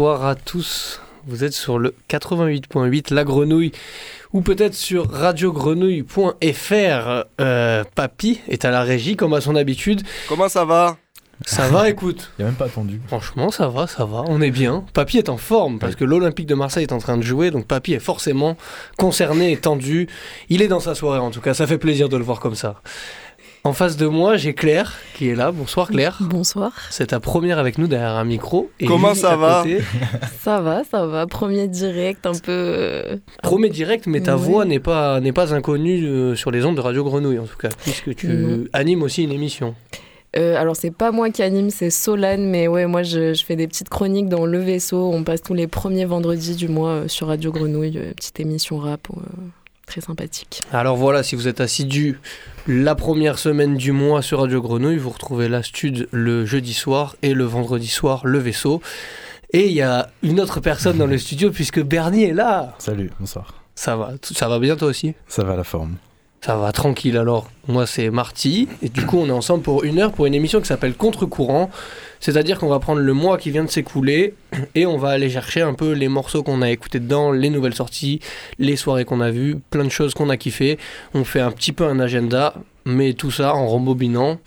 bonsoir à tous. Vous êtes sur le 88.8 La Grenouille ou peut-être sur radiogrenouille.fr. Euh, Papy est à la régie comme à son habitude. Comment ça va? Ça va, écoute. Il a même pas attendu. Franchement, ça va, ça va, on est bien. Papy est en forme parce que l'Olympique de Marseille est en train de jouer, donc Papy est forcément concerné et tendu. Il est dans sa soirée en tout cas, ça fait plaisir de le voir comme ça. En face de moi, j'ai Claire qui est là. Bonsoir Claire. Bonsoir. C'est ta première avec nous derrière un micro. Et Comment ça va Ça va, ça va. Premier direct, un peu. Euh, Premier direct, mais ta voix n'est pas, n'est pas inconnue euh, sur les ondes de Radio Grenouille en tout cas, puisque tu animes aussi une émission. Euh, alors c'est pas moi qui anime, c'est Solane, mais ouais, moi je, fais des petites chroniques dans Le Vaisseau. On passe tous les premiers vendredis du mois sur Radio Grenouille, petite émission rap très sympathique. Alors voilà, si vous êtes assidu la première semaine du mois sur Radio Grenouille, vous retrouvez la stud le jeudi soir et le vendredi soir le vaisseau. Et il y a une autre personne dans le studio puisque Bernie est là. Salut, bonsoir. Ça va, ça va bien toi aussi? Ça va la forme. Ça va tranquille alors. Moi c'est Marty et du coup on est ensemble pour une heure pour une émission qui s'appelle Contre-courant. C'est-à-dire qu'on va prendre le mois qui vient de s'écouler et on va aller chercher un peu les morceaux qu'on a écoutés dedans, les nouvelles sorties, les soirées qu'on a vues, plein de choses qu'on a kiffé. On fait un petit peu un agenda, mais tout ça en rembobinant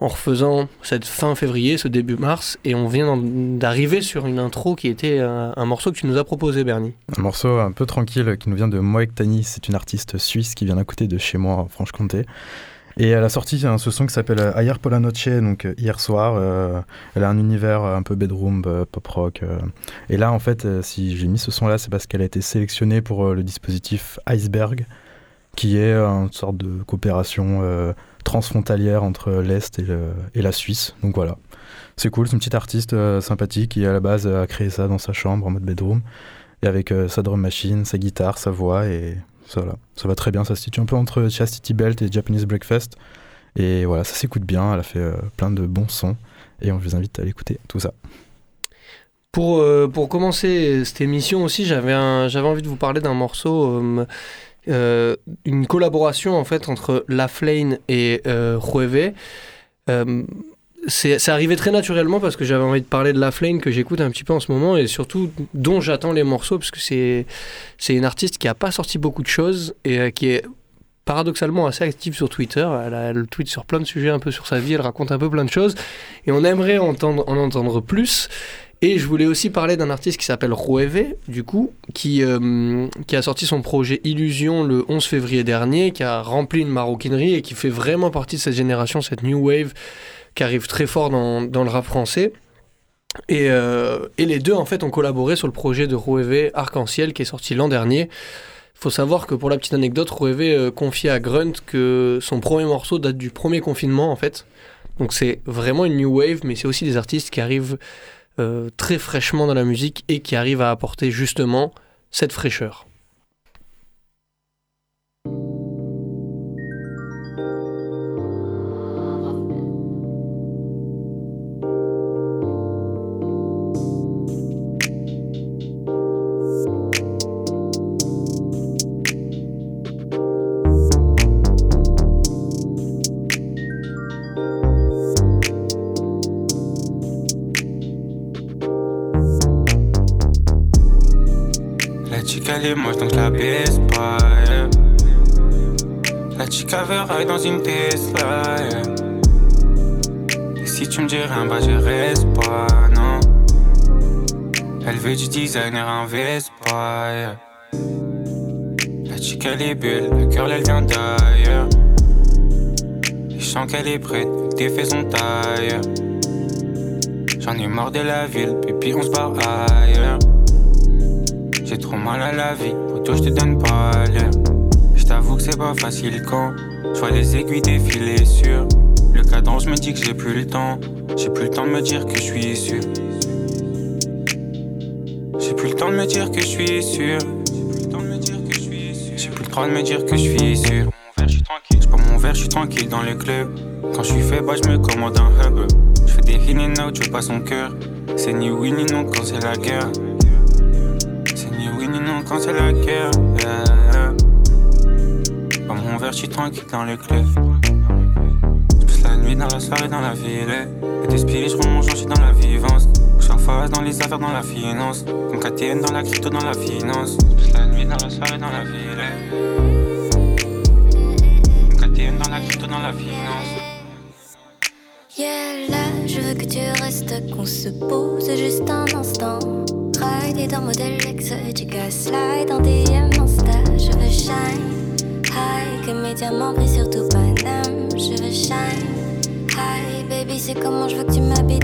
en refaisant cette fin février, ce début mars, et on vient d'arriver sur une intro qui était un, morceau que tu nous as proposé, Bernie. Un morceau un peu tranquille qui nous vient de Moek Tani, c'est une artiste suisse qui vient d'un côté de chez moi, Franche-Comté. Et elle a sorti ce son qui s'appelle euh, Ayer por la noche, donc euh, hier soir. Euh, elle a un univers un peu bedroom, pop rock. et là, en fait, si j'ai mis ce son-là, c'est parce qu'elle a été sélectionnée pour le dispositif Iceberg, qui est une sorte de coopération transfrontalière entre l'Est et, la Suisse. Donc voilà, c'est cool, c'est une petite artiste euh, sympathique qui à la base a créé ça dans sa chambre en mode bedroom, et avec euh, sa drum machine, sa guitare, sa voix, et ça, ça va très bien, ça se situe un peu entre Chastity Belt et Japanese Breakfast, et voilà, ça s'écoute bien, elle a fait euh, plein de bons sons, et on vous invite à l'écouter, tout ça. Pour, pour commencer cette émission aussi, j'avais envie de vous parler d'un morceau euh, une collaboration en fait entre La Flame et euh, Jueve. Euh, c'est arrivé très naturellement parce que j'avais envie de parler de La Flame que j'écoute un petit peu en ce moment et surtout dont j'attends les morceaux parce que c'est une artiste qui a pas sorti beaucoup de choses et euh, qui est paradoxalement assez active sur Twitter. Elle, a, tweet sur plein de sujets un peu sur sa vie, elle raconte un peu plein de choses et on aimerait entendre, en entendre plus. Et je voulais aussi parler d'un artiste qui s'appelle Rueve, du coup, qui, euh, qui a sorti son projet Illusion le 11 février dernier, qui a rempli une maroquinerie et qui fait vraiment partie de cette génération, cette new wave qui arrive très fort dans, dans le rap français. Et, euh, et, les deux, en fait, ont collaboré sur le projet de Rueve Arc-en-Ciel qui est sorti l'an dernier. Il faut savoir que pour la petite anecdote, Rueve euh, confiait à Grunt que son premier morceau date du premier confinement, en fait. Donc c'est vraiment une new wave, mais c'est aussi des artistes qui arrivent très fraîchement dans la musique et qui arrive à apporter justement cette fraîcheur. Moi donc la baisse pas. La chica verra dans une Tesla. Et si tu me dis rien, bah je reste pas, non. Elle veut du designer en Vespa. La chica elle est belle, le cœur elle vient d'ailleurs. Je sens qu'elle est prête, tes fait son taille. J'en ai marre de la ville, puis on se barre ailleurs. J'ai trop mal à la vie, toi je te donne pas l'air. Je t'avoue que c'est pas facile quand je vois les aiguilles défiler sur le cadran. Me dis que j'ai plus le temps, j'ai plus le temps de me dire que je suis sûr. J'ai plus le temps de me dire que je suis sûr. J'ai plus le temps de me dire que je suis sûr. Je pas mon verre, je suis tranquille dans le club. Quand je suis fait, bah je me commande un hub. Je fais des in and out, je veux pas son cœur. C'est ni oui ni non quand c'est la guerre quand c'est la guerre. Yeah. Pas mon verre, je suis tranquille dans le club. Je la nuit dans la soirée, dans la ville. Et des spirits, je suis dans la vivance. Chaque face dans les affaires, dans la finance. Comme KTN dans la crypto, dans la finance. Toute la nuit, dans la soirée, dans la ville. Comme KTN dans la crypto, dans la finance. Yeah, là, je veux que tu restes, qu'on se pose juste un instant. Ride dans modèle X, du gaslight dans DM Insta. Je veux shine, high, que mes diamants brillent surtout Paname. Je veux shine, high, baby, c'est comment je veux que tu m'habilles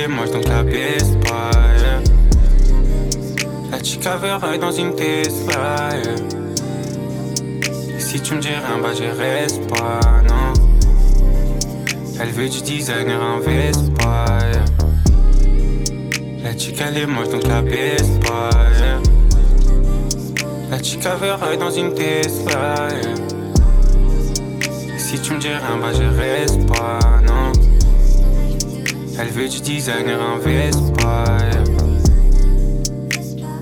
La pas. yeah. Dans une Tesla. si tu me dis rien, bah j'y reste pas, non. Elle veut du designer en Vespa. La chica est donc la pas. La chica ride dans une Tesla. si tu me dis rien, bah j'y reste pas. Elle veut du designer en Vespa. yeah.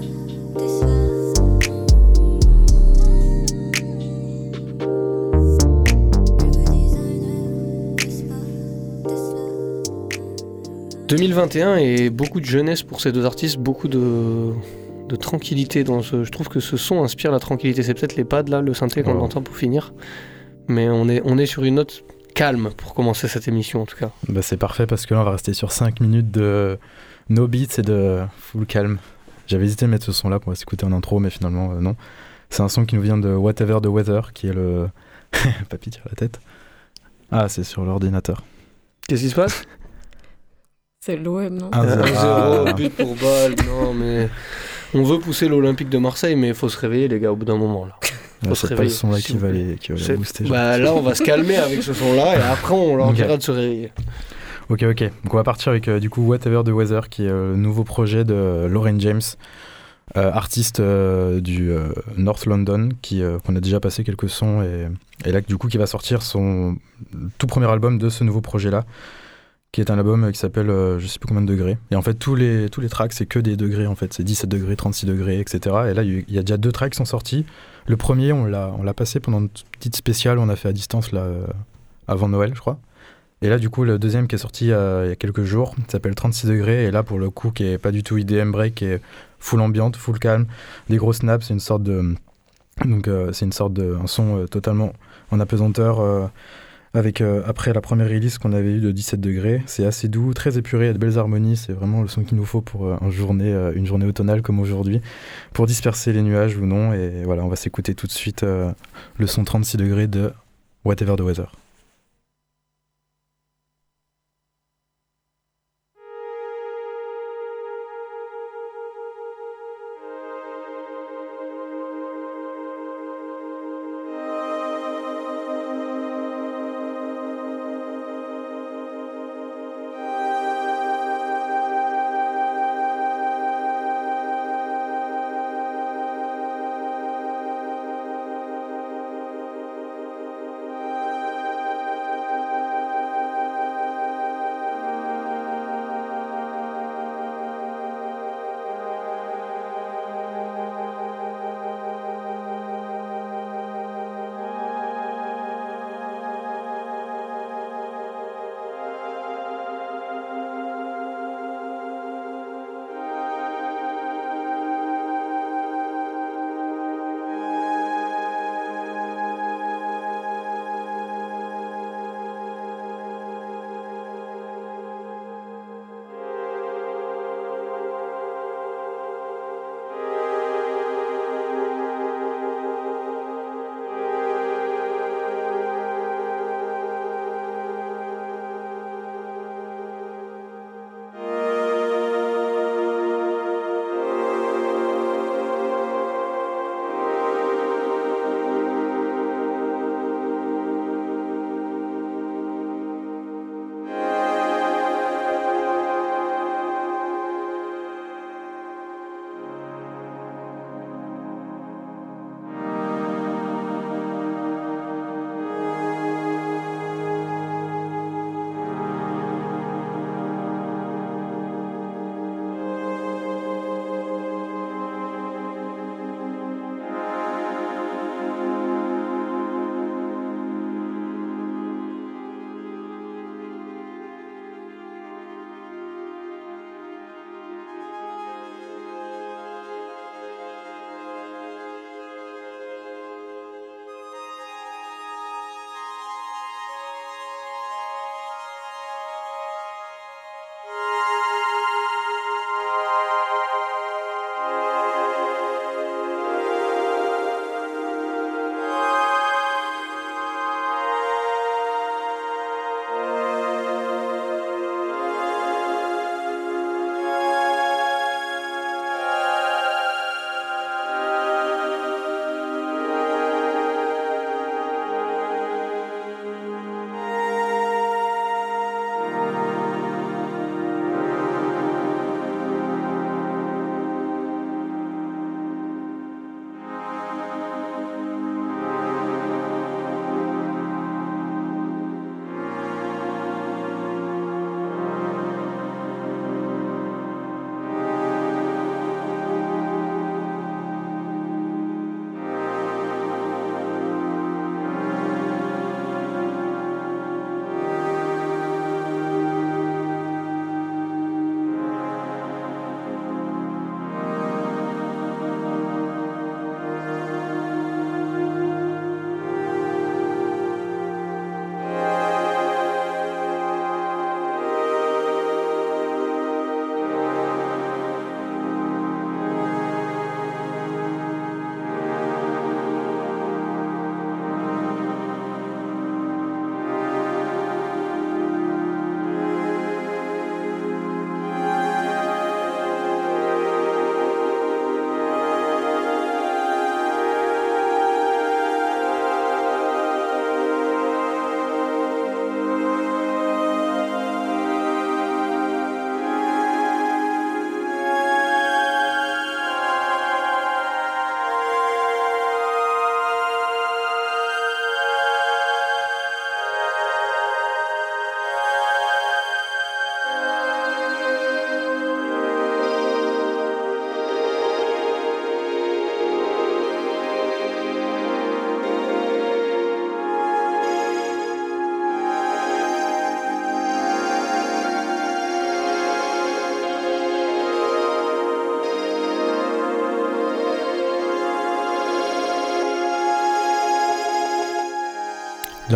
– 2021 et beaucoup de jeunesse pour ces deux artistes, beaucoup de, de tranquillité dans ce. Je trouve que ce son inspire la tranquillité. C'est peut-être les pads là, le synthé qu'on entend pour finir, mais on est on est sur une note calme pour commencer cette émission en tout cas. Bah, c'est parfait parce que là, on va rester sur 5 minutes de no beats et de full calme. J'avais hésité à mettre ce son là pour s'écouter en intro, mais finalement, euh, non. C'est un son qui nous vient de Whatever the Weather, qui est le. Papy tire la tête. Ah, c'est sur l'ordinateur. Qu'est-ce qui se passe? C'est l'OM, non? 1-0, but pour balle. Non mais on veut pousser l'Olympique de Marseille, mais il faut se réveiller les gars au bout d'un moment là. Se c'est pas le réveiller, son là s'il qui va les, qui va les C'est- booster. Bah là on va se calmer avec ce son là et après on leur dira de se réveiller. Ok, ok. Donc on va partir avec euh, du coup Whatever the Weather, qui est euh, le nouveau projet de Lauren James, euh, artiste euh, du euh, North London, qui euh, qu'on a déjà passé quelques sons et, et là du coup qui va sortir son tout premier album de ce nouveau projet-là, qui est un album euh, qui s'appelle euh, je sais plus combien de degrés. Et en fait tous les tous les tracks c'est que des degrés en fait, c'est 17 degrés, 36 degrés, etc. Et là il y y a déjà deux tracks qui sont sortis. Le premier on l'a on l'a passé pendant une petite spéciale, on a fait à distance là euh, avant Noël je crois. Et là, du coup, le deuxième qui est sorti euh, il y a quelques jours s'appelle 36 degrés. Et là, pour le coup, qui est pas du tout IDM break, qui est full ambiante, full calme, des gros snaps. C'est une sorte de. Donc, euh, c'est une sorte de. Un son totalement en apesanteur. Avec euh, après la première release qu'on avait eu de 17 degrés, c'est assez doux, très épuré, il de belles harmonies, c'est vraiment le son qu'il nous faut pour euh, une journée, euh, une journée automnale comme aujourd'hui, pour disperser les nuages ou non. Et voilà, on va s'écouter tout de suite le son 36 degrés de Whatever the Weather.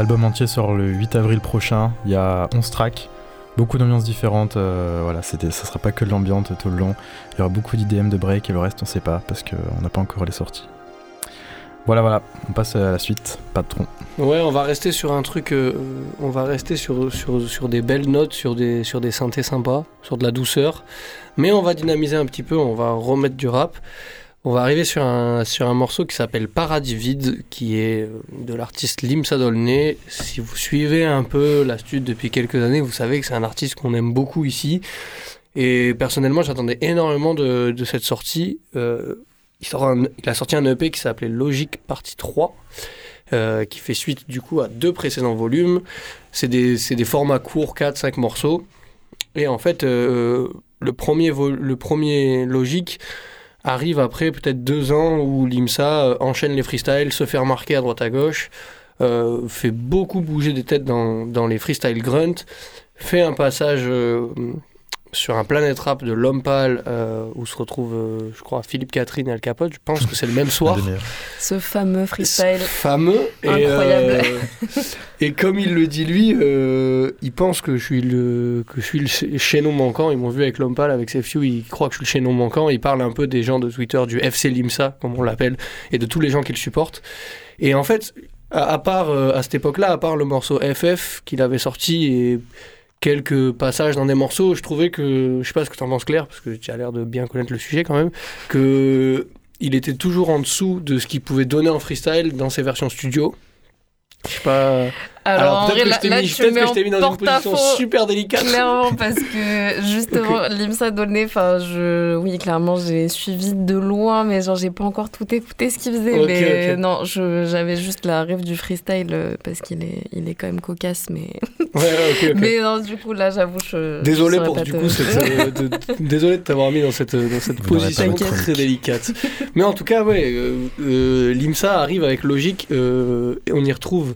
L'album entier sort le 8 avril prochain. Il y a 11 tracks, beaucoup d'ambiances différentes. euh, voilà, c'était, ça sera pas que de l'ambiance tout le long. Il y aura beaucoup d'IDM de break et le reste on sait pas parce qu'on n'a pas encore les sorties. Voilà, voilà, on passe à la suite. Patron. Ouais, on va rester sur un truc. euh, on va rester sur, sur, sur des belles notes, sur des, sur des synthés sympas, sur de la douceur. Mais on va dynamiser un petit peu, on va remettre du rap. On va arriver sur un, sur un morceau qui s'appelle Paradis Vide, qui est euh, de l'artiste Limsa Dolné. Si vous suivez un peu la stud depuis quelques années, vous savez que c'est un artiste qu'on aime beaucoup ici. Et personnellement, j'attendais énormément de, de cette sortie. Euh, il, a sorti un EP qui s'appelait Logique Partie 3, euh, qui fait suite du coup à deux précédents volumes. C'est des, des formats courts, 4-5 morceaux. Et en fait, le, premier le premier Logique arrive après peut-être deux ans où l'IMSA euh, enchaîne les freestyles, se fait remarquer à droite à gauche, euh, fait beaucoup bouger des têtes dans, dans les freestyle grunt, fait un passage euh, sur un planète rap de l'homme pâle euh, où se retrouve, euh, je crois, Philippe Catherine et Al Capote. Je pense que c'est le même soir. Ce fameux freestyle. Fameux. Et, Incroyable. euh, et comme il le dit lui, euh, il pense que je suis le, que je suis le chaînon manquant. Ils m'ont vu avec l'homme pâle, avec Sefiu, il croit que je suis le chaînon manquant. Il parle un peu des gens de Twitter, du FC Limsa, comme on l'appelle, et de tous les gens qui le supportent. Et en fait, à, à part, euh, à cette époque-là, à part le morceau FF qu'il avait sorti et quelques passages dans des morceaux, je trouvais que, je sais pas ce que tu en penses Claire, parce que tu as l'air de bien connaître le sujet quand même, que il était toujours en dessous de ce qu'il pouvait donner en freestyle dans ses versions studio. Je sais pas. Alors, en peut-être que là, je t'ai là, mis, tu peut-être mets que je en t'ai mis dans une position super délicate. Clairement, parce que justement, Limsa Dolné, enfin, je, oui, clairement, j'ai suivi de loin, mais genre, j'ai pas encore tout écouté ce qu'il faisait. Mais non, je- j'avais juste la rêve du freestyle euh, parce qu'il est, il est quand même cocasse, mais, Ouais, mais non, du coup, là, j'avoue, je. Désolé je pour pas du te- coup cette, euh, de, désolé de t'avoir mis dans cette dans cette position très délicate. Mais en tout cas ouais, euh, euh, l'IMSA arrive avec logique euh, et on y retrouve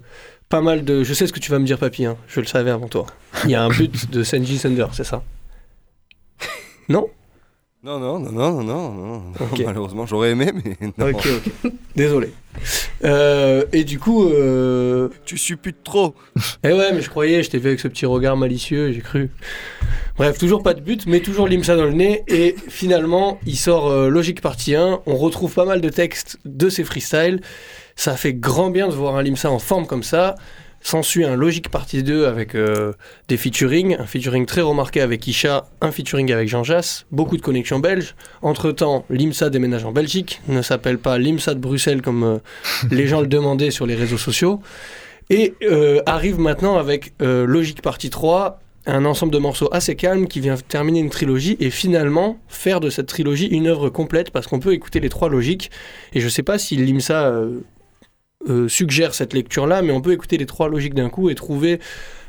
pas mal de. Je sais ce que tu vas me dire papy, hein, je le savais avant toi. Il y a un but de Senji Thunder, c'est ça? Non? Non, non, non, non, non, non. Malheureusement, j'aurais aimé, mais non. Ok ok. Désolé. Euh, et du coup. Euh, Tu supputes trop. Eh ouais, mais je croyais, je t'ai vu avec ce petit regard malicieux, j'ai cru. Bref, toujours pas de but, mais toujours l'IMSA dans le nez. Et finalement, il sort euh, Logique Partie 1. On retrouve pas mal de textes de ses freestyles. Ça fait grand bien de voir un Limsa en forme comme ça. S'ensuit un Logique Partie 2 avec euh, des featuring. Un featuring très remarqué avec Isha, un featuring avec Jean Jass. Beaucoup de connexions belges. Entre-temps, l'IMSA déménage en Belgique. Ne s'appelle pas l'IMSA de Bruxelles comme euh, les gens le demandaient sur les réseaux sociaux. Et euh, arrive maintenant avec Logique Partie 3, un ensemble de morceaux assez calme qui vient terminer une trilogie et finalement faire de cette trilogie une œuvre complète parce qu'on peut écouter les trois logiques. Et je sais pas si l'IMSA euh, suggère cette lecture-là, mais on peut écouter les trois logiques d'un coup et trouver,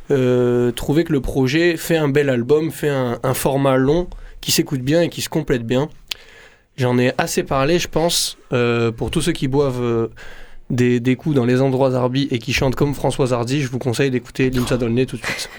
euh, trouver que le projet fait un bel album, fait un, format long qui s'écoute bien et qui se complète bien. J'en ai assez parlé, je pense, euh, pour tous ceux qui boivent des, des coups dans les endroits Zarbi et qui chantent comme Françoise Hardy, je vous conseille d'écouter Limsa Dolné tout de suite.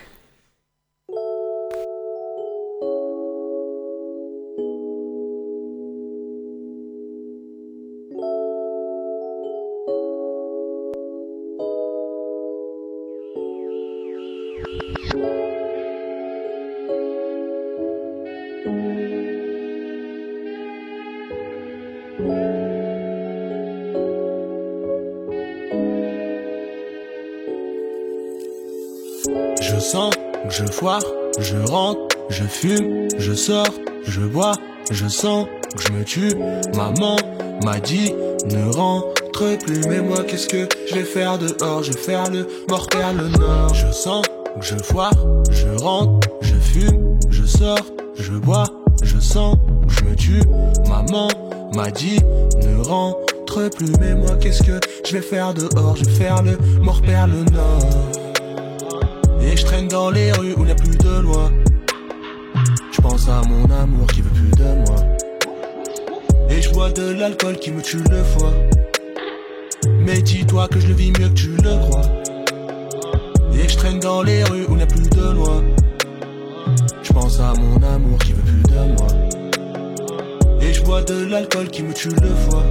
Je sens que je foire, je rentre, je fume, je sors, je bois, je sens que je me tue. Maman m'a dit ne rentre plus, mais moi qu'est-ce que je vais faire dehors? Je vais faire le mortel le nord. Je sens je foire, je rentre, je fume, je sors, je bois, je sens je me tue. Maman m'a dit ne rentre plus, mais moi qu'est-ce que je vais faire dehors? Je vais faire le mortel le nord. Traîne dans les rues où il n'y a plus de loi. Je pense à mon amour qui veut plus de moi. Et je bois de l'alcool qui me tue le foie. Mais dis-toi que je le vis mieux que tu le crois. Et je traîne dans les rues où il n'y a plus de loi. Je pense à mon amour qui veut plus de moi. Et je bois de l'alcool qui me tue le foie.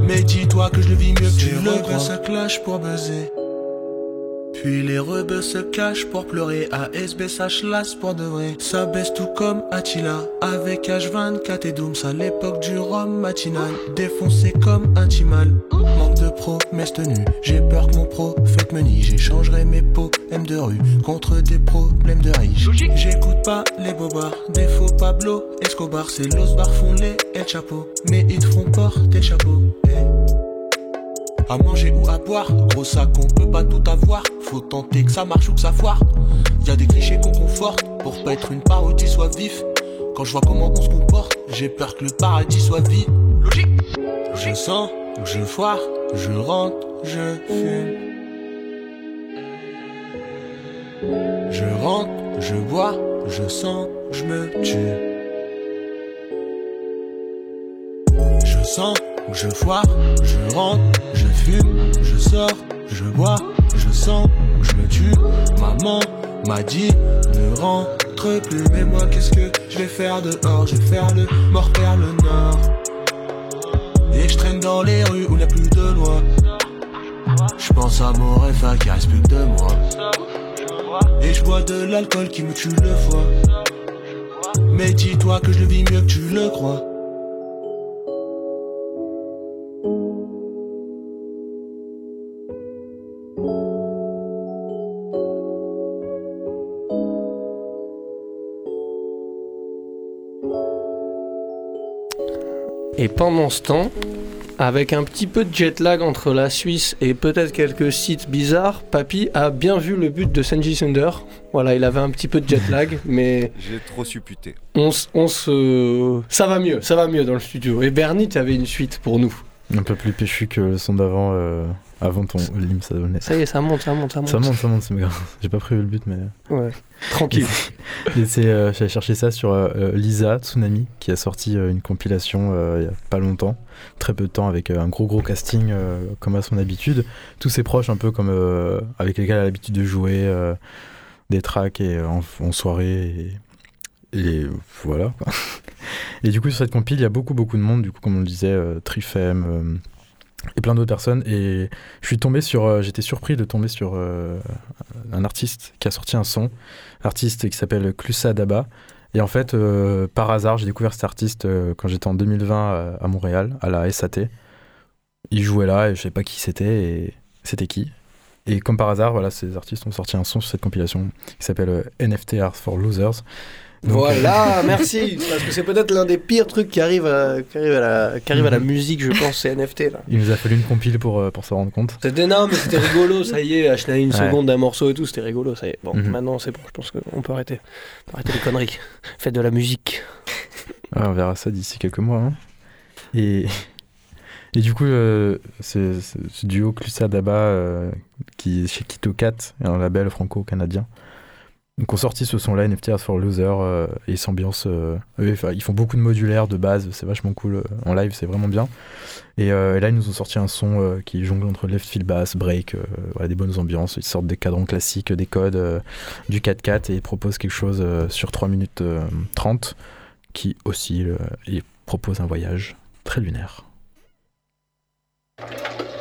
Mais dis-toi que je le vis mieux que tu le crois. ça clash pour baiser. Puis les rebeux se cachent pour pleurer à SB las pour de vrai. Ça baisse tout comme Attila avec H24 et Dooms à l'époque du rhum matinal. Défoncé comme un timal. Manque de promesses tenues. J'ai peur que mon pro faites me nie. J'échangerai mes pots M de rue contre des problèmes de riche. J'écoute pas les bobards. Défaut Pablo Escobar. C'est los font les El Chapeau. Mais ils te font porter le chapeau. Eh. À manger ou à boire, gros sac on peut pas tout avoir. Faut tenter que ça marche ou que ça foire. Y a des clichés qu'on conforte pour pas être une parodie soit vif. Quand je vois comment on se comporte, j'ai peur que le paradis soit vide. Logique. Je sens, je foire, je rentre, je fume. Je rentre, je bois, je sens, je me tue. Je sens, je foire, je rentre, je fume, je sors, je bois, je sens, je me tue. Maman m'a dit ne rentre plus, mais moi qu'est-ce que je vais faire dehors? Je vais faire le mort vers le nord. Et je traîne dans les rues où il n'y a plus de loi. Je pense à mon rêve qui reste plus que de moi. Et je bois de l'alcool qui me tue le foie. Mais dis-toi que je le vis mieux que tu le crois. Et pendant ce temps, avec un petit peu de jet lag entre la Suisse et peut-être quelques sites bizarres, Papy a bien vu le but de Senji Sunder. Voilà, il avait un petit peu de jet lag, mais J'ai trop supputé. on, on se... Ça va mieux, ça va mieux dans le studio. Et Bernie, tu avais une suite pour nous. Un peu plus péchu que le son d'avant, euh, avant ton lim, ça donnait. Ça y est, ça monte, ça monte, ça monte. Ça monte, ça monte, c'est grave. J'ai pas prévu le but, mais. Ouais. Tranquille. Euh, j'avais cherché ça sur euh, euh, Lisa Tsunami, qui a sorti euh, une compilation euh, il y a pas longtemps, très peu de temps, avec euh, un gros gros casting, euh, comme à son habitude. Tous ses proches, un peu comme euh, avec lesquels elle a l'habitude de jouer euh, des tracks et, euh, en, en soirée. Et, et voilà. quoi. Et du coup, sur cette compile, il y a beaucoup beaucoup de monde, du coup, comme on le disait, euh, Trifem. Et plein d'autres personnes et je suis tombé sur euh, j'étais surpris de tomber sur euh, un artiste qui a sorti un son artiste qui s'appelle Clusa Daba. Et en fait, euh, par hasard, j'ai découvert cet artiste quand j'étais en 2020 à, à Montréal, à la SAT. Il jouait là et je sais pas qui c'était et c'était qui. Et comme par hasard, voilà, ces artistes ont sorti un son sur cette compilation qui s'appelle euh, NFT Art for Losers. Donc, Voilà, merci. Parce que c'est peut-être l'un des pires trucs qui arrive à, qui arrive à, la, qui arrive à la Mhm. musique, je pense, c'est NFT. Là. Il nous a fallu une compile pour, euh, pour se rendre compte. C'était énorme, c'était rigolo, ça y est, acheter une Ouais. seconde d'un morceau et tout, c'était rigolo, ça y est. Bon, Mhm. maintenant c'est bon, je pense qu'on peut arrêter. On peut arrêter les conneries. Faites de la musique. Ouais, on verra ça d'ici quelques mois. hein. Et, et du coup, euh, c'est- ce duo Clusa Daba, euh, qui est chez Kito Cat, un label franco-canadien, donc ont sorti ce son-là, NFT Art for Loser, euh, et ils s'ambiancent. euh, ils font beaucoup de modulaires de base, c'est vachement cool. En live, c'est vraiment bien. Et, là, ils nous ont sorti un son qui jongle entre left field bass, break, des bonnes ambiances. Ils sortent des cadrans classiques, des codes, du 4-4, et ils proposent quelque chose sur 3 minutes euh, 30 qui oscille et propose un voyage très lunaire. Thank you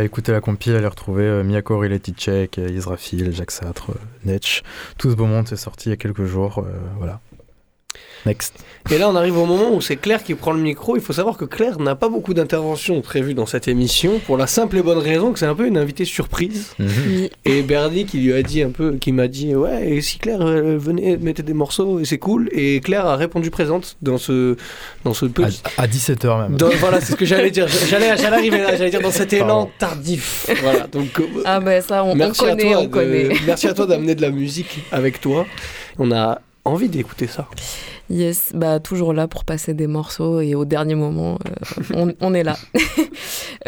Voilà, écoutez la compil, allez retrouver euh, Miyako Related Check, euh, Israfil, Jacques Satre, euh, Netch. Tout ce beau monde, c'est sorti il y a quelques jours. euh, voilà. Next. Et là, on arrive au moment où c'est Claire qui prend le micro. Il faut savoir que Claire n'a pas beaucoup d'interventions prévues dans cette émission pour la simple et bonne raison que c'est un peu une invitée surprise. Oui. Et Bernie qui lui a dit un peu, qui m'a dit ouais, et si Claire euh, venait mettez des morceaux et c'est cool. Et Claire a répondu présente dans ce dans ce petit. À, 17h même. dans- voilà, c'est ce que j'allais dire. J'allais, j'allais arriver là. J'allais dire dans cet élan Pardon. tardif. Voilà. Donc euh, Ah bah ça, on, on merci à connaît, toi. on de- connaît. merci à toi d'amener de la musique avec toi. On a envie d'écouter ça. Yes, bah toujours là pour passer des morceaux et au dernier moment, euh, on, on est là.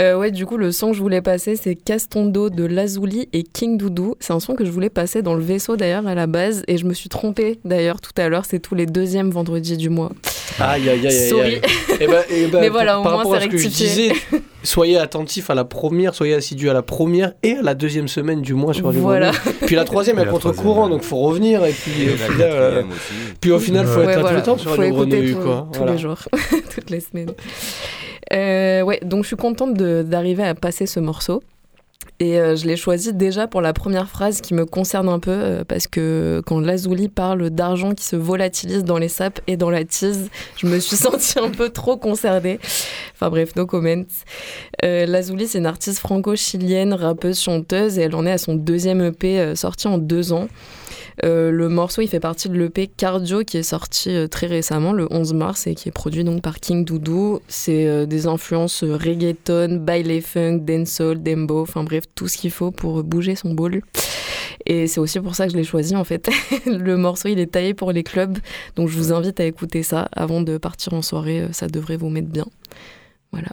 Euh, ouais, du coup, le son que je voulais passer, c'est Castondo de Lazuli et King Doudou. C'est un son que je voulais passer dans le vaisseau d'ailleurs à la base et je me suis trompée d'ailleurs tout à l'heure. C'est tous les deuxièmes vendredis du mois. Aïe aïe aïe aïe. Sorry. aïe. Eh ben, eh ben, Mais pour- voilà, au moins, c'est ce que je rectifié. Soyez attentifs à la première, soyez assidus à la première et à la deuxième semaine du mois sur Voilà. Puis la troisième est contre-courant, donc faut revenir. Et puis, Et au final, euh, quatrième aussi. puis au final, faut Ouais, être là tous voilà. les temps sur Faut Radio écouter Grenouille. tout- Quoi. tous Voilà. les jours, toutes les semaines. Euh, ouais, donc je suis contente d'arriver à passer ce morceau. Et euh, je l'ai choisi déjà pour la première phrase qui me concerne un peu, euh, parce que quand Lazuli parle d'argent qui se volatilise dans les sapes et dans la tise, je me suis sentie un peu trop concernée. Enfin bref, no comment. Euh, Lazuli, c'est une artiste franco-chilienne, rappeuse, chanteuse, et elle en est à son deuxième EP euh, sorti en deux ans. Euh, le morceau, il fait partie de l'EP Cardio qui est sorti euh, très récemment, le 11 mars, et qui est produit donc par King Doudou. C'est euh, des influences reggaeton, baile funk, dancehall, dembo, enfin bref, tout ce qu'il faut pour bouger son bol. Et c'est aussi pour ça que je l'ai choisi en fait. le morceau, il est taillé pour les clubs, donc je vous invite à écouter ça avant de partir en soirée, ça devrait vous mettre bien. Voilà.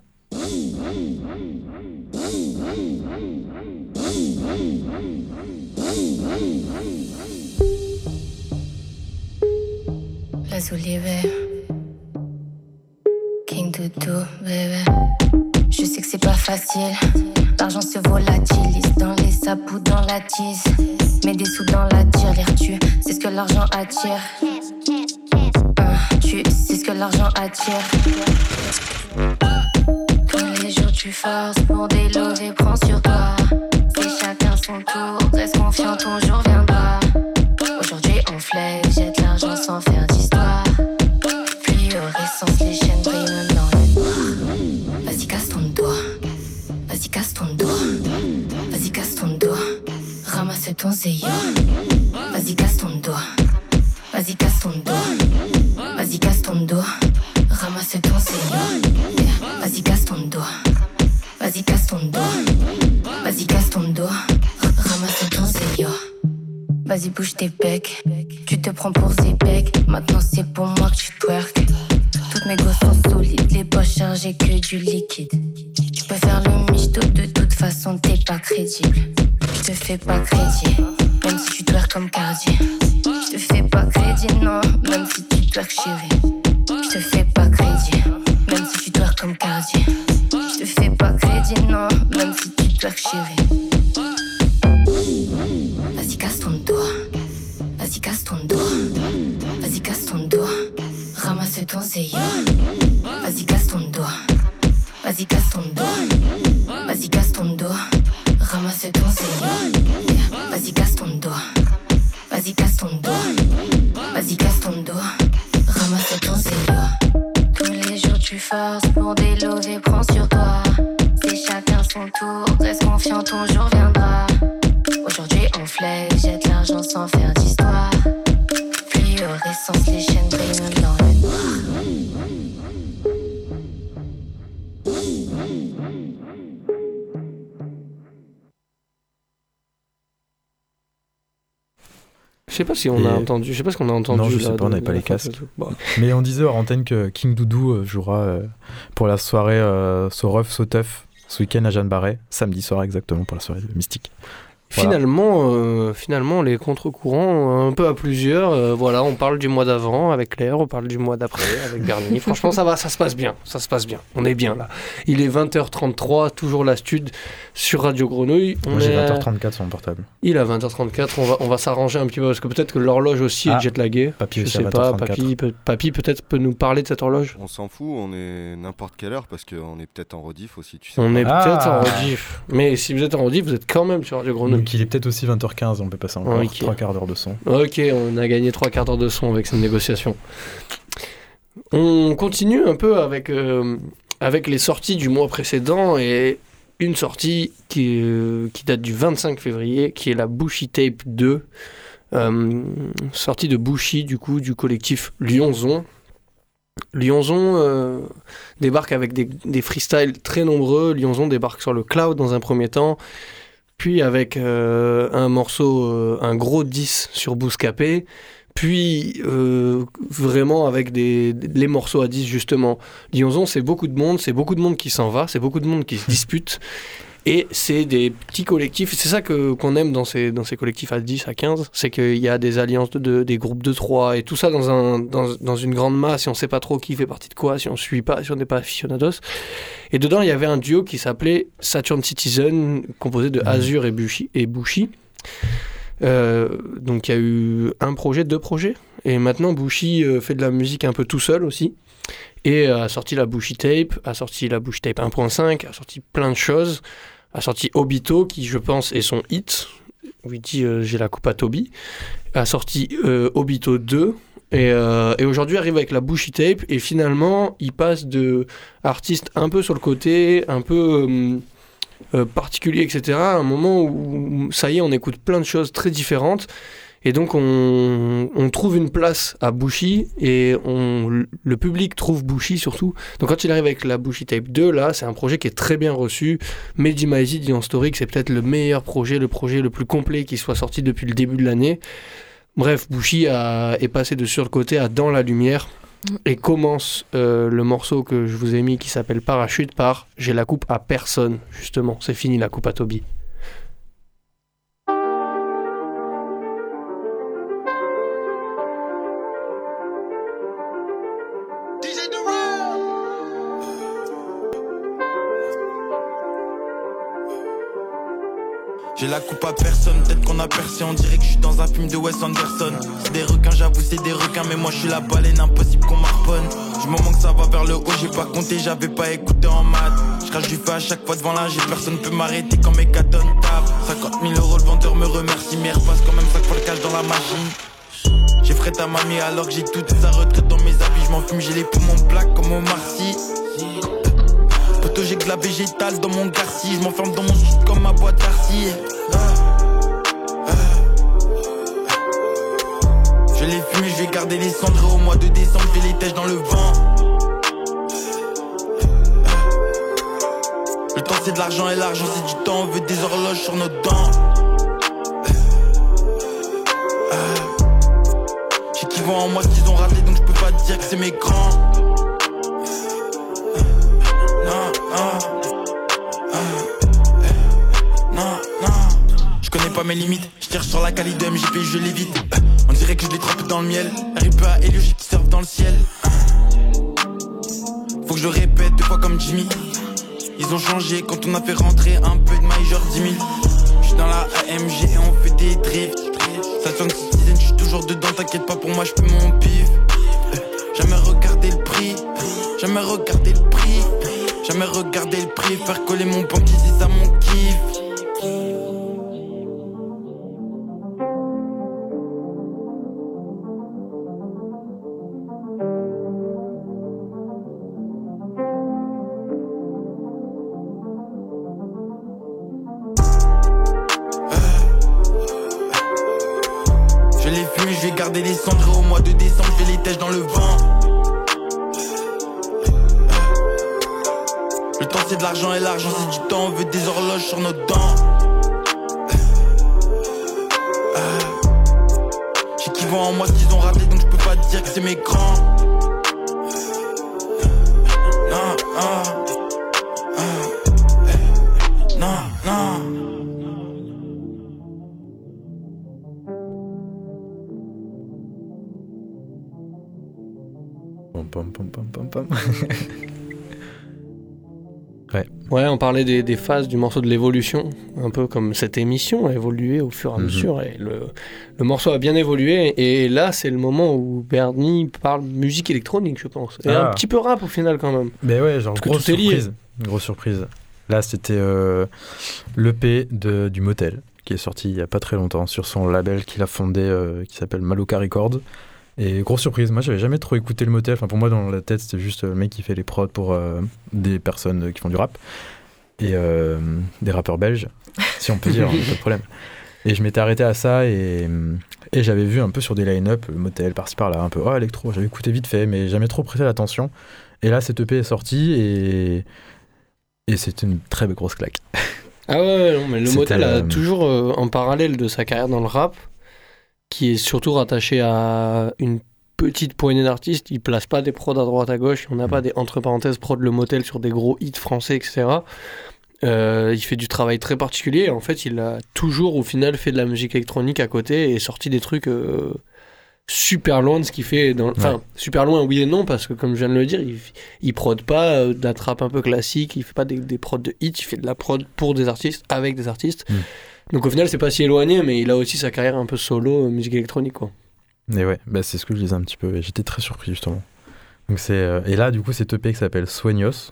Je sais que c'est pas facile. L'argent se volatilise dans les sapes ou dans la tise. Mets des sous dans la tirelire, tu c'est ce que l'argent attire. Tu sais ce que l'argent attire. Tous les jours tu forces pour délover, prends sur toi. C'est chacun son tour, reste confiant, ton jour viendra. Aujourd'hui on flex, jette l'argent sans faire d'histoire. Essence, les chaînes brillent noir. Vas-y, casse ton doigt. Vas-y, casse ton doigt. Vas-y, casse ton doigt. Ramasse ton zéyo. Vas-y, casse ton doigt. Vas-y, casse ton doigt. Vas-y, casse ton doigt. Ramasse ton zéyo. Vas-y, casse ton doigt. Vas-y, casse ton doigt. Vas-y, casse ton doigt. Ramasse ton zéyo. Vas-y, bouge tes entendu. Je sais pas ce qu'on a entendu. Non, je là, sais pas, on n'avait pas les casques. Bon. Mais on disait hors antenne que King Doudou euh, jouera euh, pour la soirée euh, So Rough, So Tough ce week-end à Jeanne Barret, samedi soir exactement pour la soirée Mystique. Voilà. Finalement, euh, finalement, les contre-courants, un peu à plusieurs, euh, voilà, on parle du mois d'avant avec Claire, on parle du mois d'après avec Bernie. Franchement, ça va, ça se passe bien, ça se passe bien. On est bien là. Il est 20h33, toujours la stud sur Radio Grenouille. On Moi j'ai est à- 20h34 sur mon portable. Il est à 20h34, on va, on va s'arranger un petit peu parce que peut-être que l'horloge aussi Ah, est jetlaguée. Papy Je sais pas, 20h34. papy, papy peut-être peut nous parler de cette horloge. On s'en fout, on est n'importe quelle heure parce qu'on est peut-être en rediff aussi, tu sais. On est Ah. peut-être en rediff. Mais si vous êtes en rediff, vous êtes quand même sur Radio Grenouille. Donc il est peut-être aussi 20h15, on peut passer encore Ok. 3 quarts d'heure de son. Ok, on a gagné trois quarts d'heure de son avec cette négociation. On continue un peu avec, euh, avec les sorties du mois précédent et une sortie qui, euh, qui date du 25 février, qui est la Bushy Tape 2. Euh, sortie de Bushy, du coup, du collectif Lyonzon. Lyonzon euh, débarque avec des, des freestyles très nombreux. Lyonzon débarque sur le cloud dans un premier temps, puis avec euh, un morceau, euh, un gros 10 sur Bouscapé, puis euh, vraiment avec des, les morceaux à 10 justement. Lyonzon, c'est beaucoup de monde, c'est beaucoup de monde qui s'en va, c'est beaucoup de monde qui se dispute. Et c'est des petits collectifs, c'est ça que, qu'on aime dans ces, dans ces collectifs à 10, à 15, c'est qu'il y a des alliances de, de- des groupes de 3 et tout ça dans, un, dans, dans une grande masse, et on sait pas trop qui fait partie de quoi, si on suit pas, si on n'est pas aficionados. Et dedans, il y avait un duo qui s'appelait Saturn Citizen, composé de Mhm. Azure et Bushi. Et Bushi. Euh, donc il y a eu un projet, deux projets. Et maintenant, Bushi euh, fait de la musique un peu tout seul aussi. Et euh, a sorti la Bushi Tape, a sorti la Bushi Tape 1.5, a sorti plein de choses. A sorti Obito, qui je pense est son hit, où il dit euh, J'ai la coupe à Toby. A sorti euh, Obito 2. Et, et aujourd'hui arrive avec la Bushy Tape et finalement il passe de artiste un peu sur le côté, un peu particulier, etc. à un moment où ça y est on écoute plein de choses très différentes et donc on, trouve une place à Bushy et on, le public trouve Bushy surtout. Donc quand il arrive avec la Bushy Tape 2 là c'est un projet qui est très bien reçu. Mehdi Maizi dit en story que c'est peut-être le meilleur projet, le projet le plus complet qui soit sorti depuis le début de l'année. Bref, Bushi est passé de sur le côté à dans la lumière et commence euh, le morceau que je vous ai mis qui s'appelle Parachute par J'ai la coupe à personne, justement. C'est fini la coupe à Toby. J'ai la coupe à personne, peut-être qu'on a percé, on dirait que je suis dans un film de Wes Anderson. C'est des requins, j'avoue, c'est des requins, mais moi je suis la baleine, impossible qu'on m'harponne. Du moment que ça va vers le haut, j'ai pas compté, j'avais pas écouté en maths. Je crache du feu à chaque fois devant j'ai personne peut m'arrêter quand mes catons tapent. 50 000 euros, le vendeur me remercie, mais repasse quand même 5 fois le cash dans la machine. J'ai frais ta mamie alors que j'ai toute sa retraite dans mes habits, je m'en fume, j'ai les poumons plaques comme au Marcy. J'ai que de la végétale dans mon garci. Je m'enferme dans mon shit comme ma boîte d'arcy. Ah, ah. Je vais les fumer, je vais garder les cendres. Au mois de décembre, je les tèches dans le vent. Le temps c'est de l'argent et l'argent c'est du temps. On veut des horloges sur nos dents. J'ai qui vont en moi ce qu'ils ont raté, donc je peux pas dire que c'est mes grands. Connais pas mes limites, je tire sur la qualité de MJP, je l'évite. On dirait que je l'ai dans le miel. Rip à Helio, qui servent dans le ciel. Faut que je le répète deux fois comme Jimmy. Ils ont changé quand on a fait rentrer un peu de maille, genre 10 000. J'suis dans la AMG et on fait des drifts. Ça sonne citizen, j'suis toujours dedans, t'inquiète pas pour moi, j'fais mon pif. Jamais regarder le prix, jamais regarder le prix, jamais regarder le prix, faire coller mon banquier, c'est ça mon kiff. Parlait des, des phases du morceau de l'évolution, un peu comme cette émission a évolué au fur et à Mhm. mesure, et le, le morceau a bien évolué, et là c'est le moment où Bernie parle musique électronique, je pense, et Ah. un petit peu rap au final quand même. Mais ouais, genre grosse surprise. Grosse surprise. Là, c'était euh, l'EP du Motel qui est sorti il y a pas très longtemps sur son label qu'il a fondé euh, qui s'appelle Maluka Records. Et grosse surprise, moi j'avais jamais trop écouté le Motel. Enfin, pour moi, dans la tête, c'était juste le mec qui fait les prods pour euh, des personnes qui font du rap et euh, des rappeurs belges, si on peut dire, hein, pas de problème. Et je m'étais arrêté à ça et, et j'avais vu un peu sur des line-up, le Motel par-ci par-là, un peu oh électro, j'avais écouté vite fait, mais jamais trop prêté l'attention. Et là, cette EP est sortie et, et c'est une très grosse claque. Ah ouais, non, mais le C'était, motel a euh, toujours euh, en parallèle de sa carrière dans le rap, qui est surtout rattaché à une petite poignée d'artistes, il place pas des prods à droite à gauche, on n'a pas des entre parenthèses prods le motel sur des gros hits français, etc. Euh, il fait du travail très particulier. En fait, il a toujours, au final, fait de la musique électronique à côté et sorti des trucs euh, super loin de ce qu'il fait. Dans... Enfin, Ouais. super loin, oui et non, parce que comme je viens de le dire, il, il prod pas euh, de la trappe un peu classique, il fait pas des, des prods de hits, il fait de la prod pour des artistes, avec des artistes. Mm. Donc au final, c'est pas si éloigné, mais il a aussi sa carrière un peu solo, euh, musique électronique, quoi. Et ouais, bah, c'est ce que je disais un petit peu. et J'étais très surpris justement. Donc c'est et là, du coup, cette EP qui s'appelle Sueños,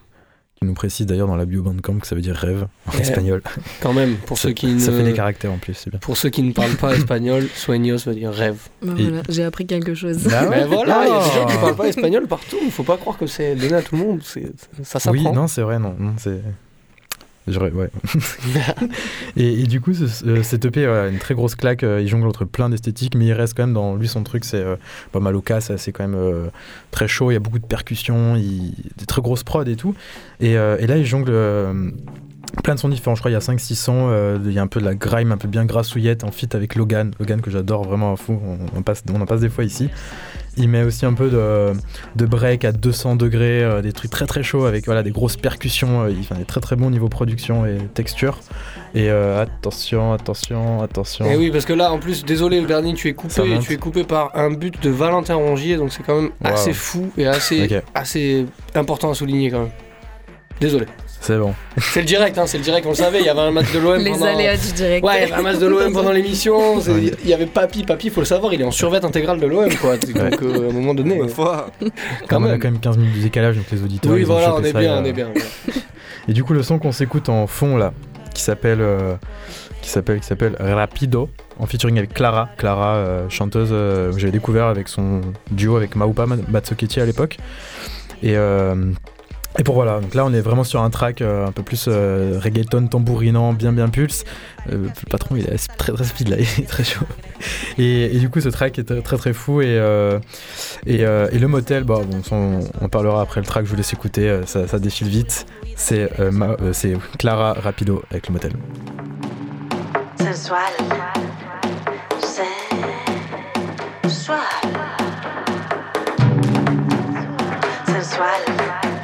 qui nous précise d'ailleurs dans la bio Bandcamp que ça veut dire rêve en Ouais. espagnol. Quand même, pour ça, ceux qui ça ne... fait des caractères en plus, c'est bien. Pour ceux qui ne parlent pas espagnol, sueños veut dire rêve. Bah voilà, j'ai appris quelque chose. Ouais Mais voilà, il y a des gens qui Oh. parlent pas espagnol partout. Il faut pas croire que c'est donné à tout le monde. Ça Oui, s'apprend. non, c'est vrai, non, non c'est. Ouais. et, du coup, ce- ce- cet EP a une très grosse claque. euh, il jongle entre plein d'esthétiques, mais il reste quand même dans lui son truc. C'est euh, bah, Maloka, ça, c'est quand même euh, très chaud. Il y a beaucoup de percussions, des très grosses prods et tout. Et, euh, là, il jongle plein de sons différents. Je crois qu'il y a 5-6 sons. il y a un peu de la grime, un peu bien grassouillette en feat avec Logan. Logan que j'adore vraiment à. On, on passe, on en passe des fois ici. Il met aussi un peu de, de break à 200 degrés, euh, des trucs très très chauds avec voilà, des grosses percussions. euh, il fait des très très bons niveau production et texture. Et euh, attention, attention, attention. Et Eh oui, parce que là, en plus, désolé, le Bernie, tu es coupé. Tu es coupé par un but de Valentin Rongier, donc c'est quand même Wow. assez fou et assez, assez important à souligner quand même. Désolé. C'est bon. C'est le direct, hein, c'est le direct, on le savait. Il y avait un match de l'OM Les pendant. aléas du direct. Ouais, il y avait un match de l'OM pendant l'émission. Il y avait Papy. Papy, faut le savoir, il est en survêt intégral de l'OM, quoi. Donc, euh, à un moment donné. Ma foi. Quand on a même. quand même 15 minutes de décalage, donc les auditeurs. Oui, voilà, on est ça, bien, euh, on est bien. Et du coup, le son qu'on s'écoute en fond là, qui s'appelle, euh, qui s'appelle, qui s'appelle Rapido, en featuring avec Clara, Clara, euh, chanteuse euh, que j'avais découvert avec son duo avec Maupa Matsukechi à l'époque. Et euh, et pour voilà, donc là on est vraiment sur un track euh, un peu plus euh, reggaeton tambourinant, bien bien pulse. Euh, le patron il est très très speed là, il est très chaud. Et, du coup ce track est très très, fou et, et, le motel, bah, bon, on, parlera après le track, je vous laisse écouter, ça, ça défile vite. C'est Clara Rapido avec le motel. sensual, sensual, sensual.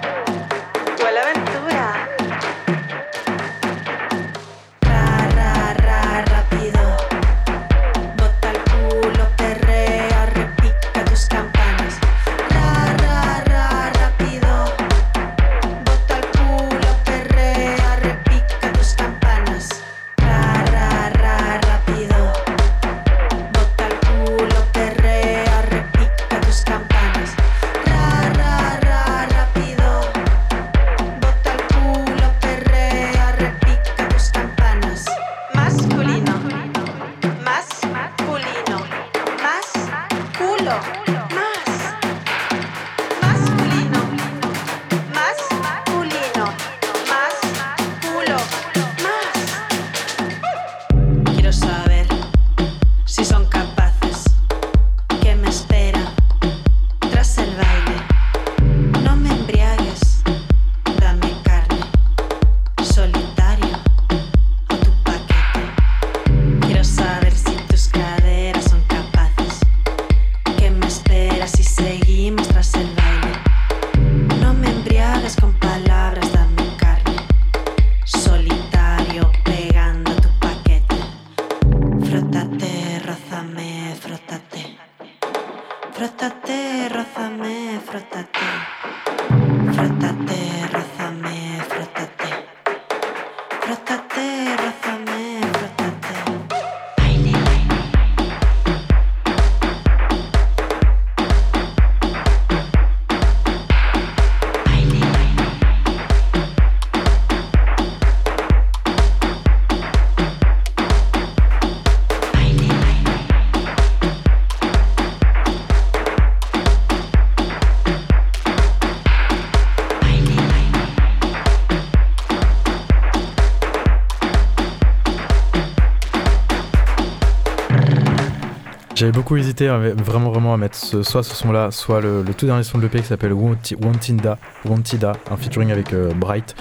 J'avais beaucoup hésité à- vraiment vraiment à mettre ce- soit ce son là, soit le, le tout dernier son de l'EP qui s'appelle Wanti- Wantida, Wantida, un featuring avec euh, Bright.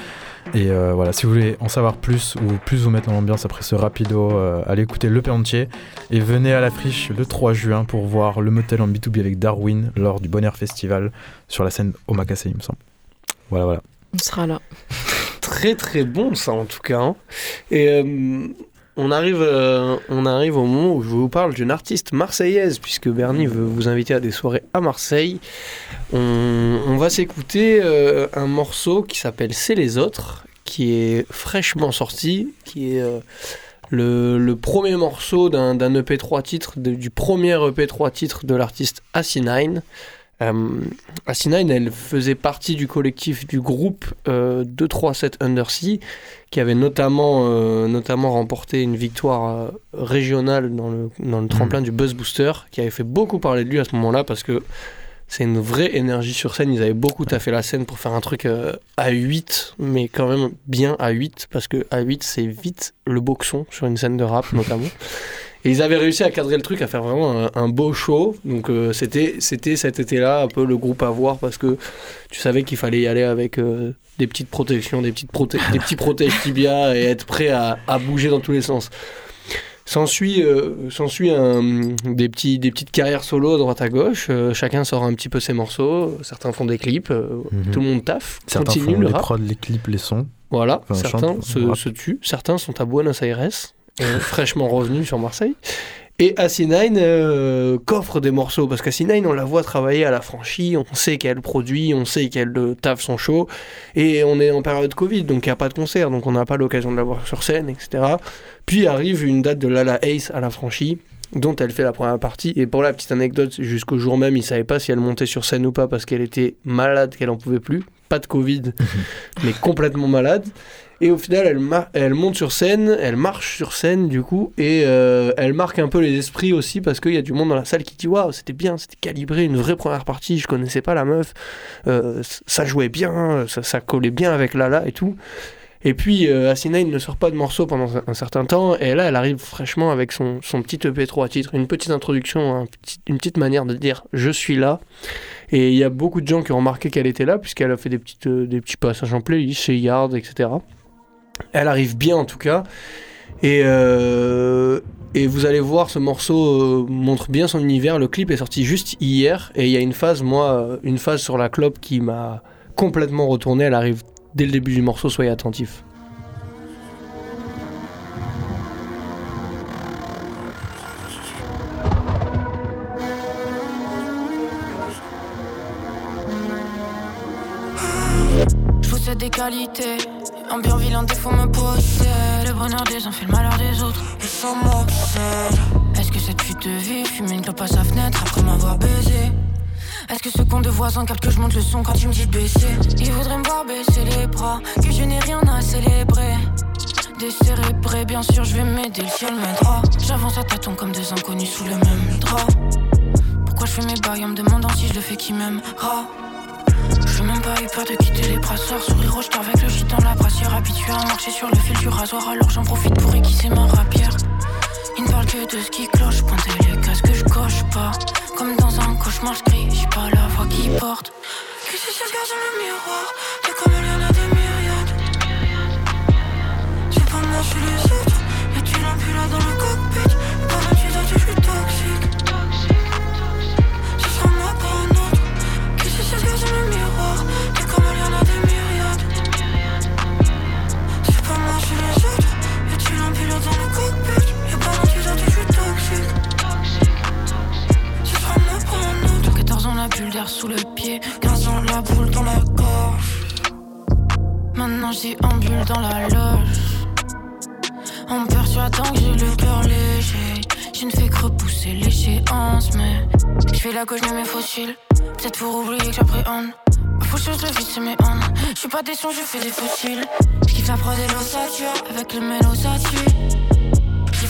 Et euh, voilà, si vous voulez en savoir plus ou plus vous mettre dans l'ambiance après ce rapido, euh, allez écouter l'EP entier et venez à la friche le 3 juin pour voir le motel en B2B avec Darwin lors du Bonheur Festival sur la scène Omakase, il me semble. Voilà, voilà. On sera là. Très très bon ça en tout cas. hein. Et euh, on, arrive, euh, on arrive au moment où je vous parle d'une artiste marseillaise, puisque Bernie veut vous inviter à des soirées à Marseille. On, va s'écouter euh, un morceau qui s'appelle C'est les autres, qui est fraîchement sorti, qui est euh, le, premier morceau d'un EP 3 titres, du premier EP 3 titres de l'artiste Asinine. Euh, Asinine, elle faisait partie du collectif du groupe euh, 237 Undersea, qui avait notamment, euh, notamment remporté une victoire euh, régionale dans le, dans le tremplin du Buzz Booster, qui avait fait beaucoup parler de lui à ce moment-là, parce que c'est une vraie énergie sur scène. Ils avaient beaucoup taffé la scène pour faire un truc euh, à 8, mais quand même bien à 8, parce que à 8, c'est vite le boxon sur une scène de rap, notamment. Et ils avaient réussi à cadrer le truc, à faire vraiment un, un beau show. Donc euh, c'était c'était cet été-là un peu le groupe à voir parce que tu savais qu'il fallait y aller avec euh, des petites protections, des, petites proté- des petits protèges tibia et être prêt à, à bouger dans tous les sens. S'ensuit euh, s'ensuit des, petits, des petites carrières solo à droite à gauche. Euh, chacun sort un petit peu ses morceaux. Certains font des clips. euh, Mhm. Tout le monde taffe. Certains continue font le les rap. prods, les clips, les sons. Voilà, Enfin, certains chante, se, se tuent, certains sont à Buenos Aires, fraîchement revenus sur Marseille. Et Asinine euh, coffre des morceaux, parce qu'Asinine, on la voit travailler à la franchie, on sait qu'elle produit, on sait qu'elle euh, taffe son show, et on est en période Covid, donc il n'y a pas de concert, donc on n'a pas l'occasion de la voir sur scène, etc. Puis arrive une date de Lala Ace à la franchie, dont elle fait la première partie, et pour la petite anecdote, jusqu'au jour même, il ne savait pas si elle montait sur scène ou pas, parce qu'elle était malade, qu'elle en pouvait plus, pas de Covid, mais complètement malade. Et au final, elle, monte sur scène, elle marche sur scène du coup, et euh, elle marque un peu les esprits aussi parce qu'il y a du monde dans la salle qui dit Waouh, c'était bien, c'était calibré, une vraie première partie, je connaissais pas la meuf, euh, ça jouait bien, ça, collait bien avec Lala et tout. Et puis, euh, Asinine ne sort pas de morceaux pendant un, certain temps, et là, elle arrive fraîchement avec son, petit EP 3 titres, une petite introduction, une petite manière de dire Je suis là. Et il y a beaucoup de gens qui ont remarqué qu'elle était là, puisqu'elle a fait des, petites, euh, des petits passages en playlist chez Yard, etc. Elle arrive bien en tout cas. Et, euh, vous allez voir, ce morceau euh, montre bien son univers. Le clip est sorti juste hier. Et il y a une phase, moi, une phase sur la clope qui m'a complètement retourné. Elle arrive dès le début du morceau, soyez attentifs. Des qualités, un bien vilain défaut me possède. Le bonheur des uns fait le malheur des autres, et ça m'obsède. Est-ce que cette fuite de vie fume une clope à sa fenêtre après m'avoir baisé? Est-ce que ce con de voisin capte que je monte le son quand tu me dis de baisser? Il voudrait me voir baisser les bras, que je n'ai rien à célébrer. Décérébré, bien sûr, je vais m'aider, le ciel m'aidera. J'avance à tâtons comme deux inconnus sous le même drap. Pourquoi je fais mes bails en me demandant si je le fais qui m'aimera? J'ai même pas de quitter les brasseurs Sourire roche avec le shit dans la brassière. Habitué à marcher sur le fil du rasoir. Alors j'en profite pour aiguiser ma rapière. Il ne parle que de ce qui cloche. Pointer les cases que je coche pas. Comme dans un cauchemar je crie. J'ai pas la voix qui porte. Que si je regarde dans le miroir. Y'a comme il y en a des myriades. C'est pas moi je suis les autres. Y'a-tu l'impul là dans le cockpit. Pendant tu dois je suis toxique 14 ans, la bulle d'air sous le pied. 15 ans, la boule dans la gorge. Maintenant, j'ai un bulle dans la loge. On persuadant que j'ai le cœur léger. Je ne fais que repousser l'échéance, mais je fais la gauche, mais mes fossiles. Peut-être pour oublier que j'appréhende. Faut je le vide, c'est mes hannes. Je suis pas des sons, je fais des fossiles. Je kiffe la prod et l'ossature. Avec le mélo, ça.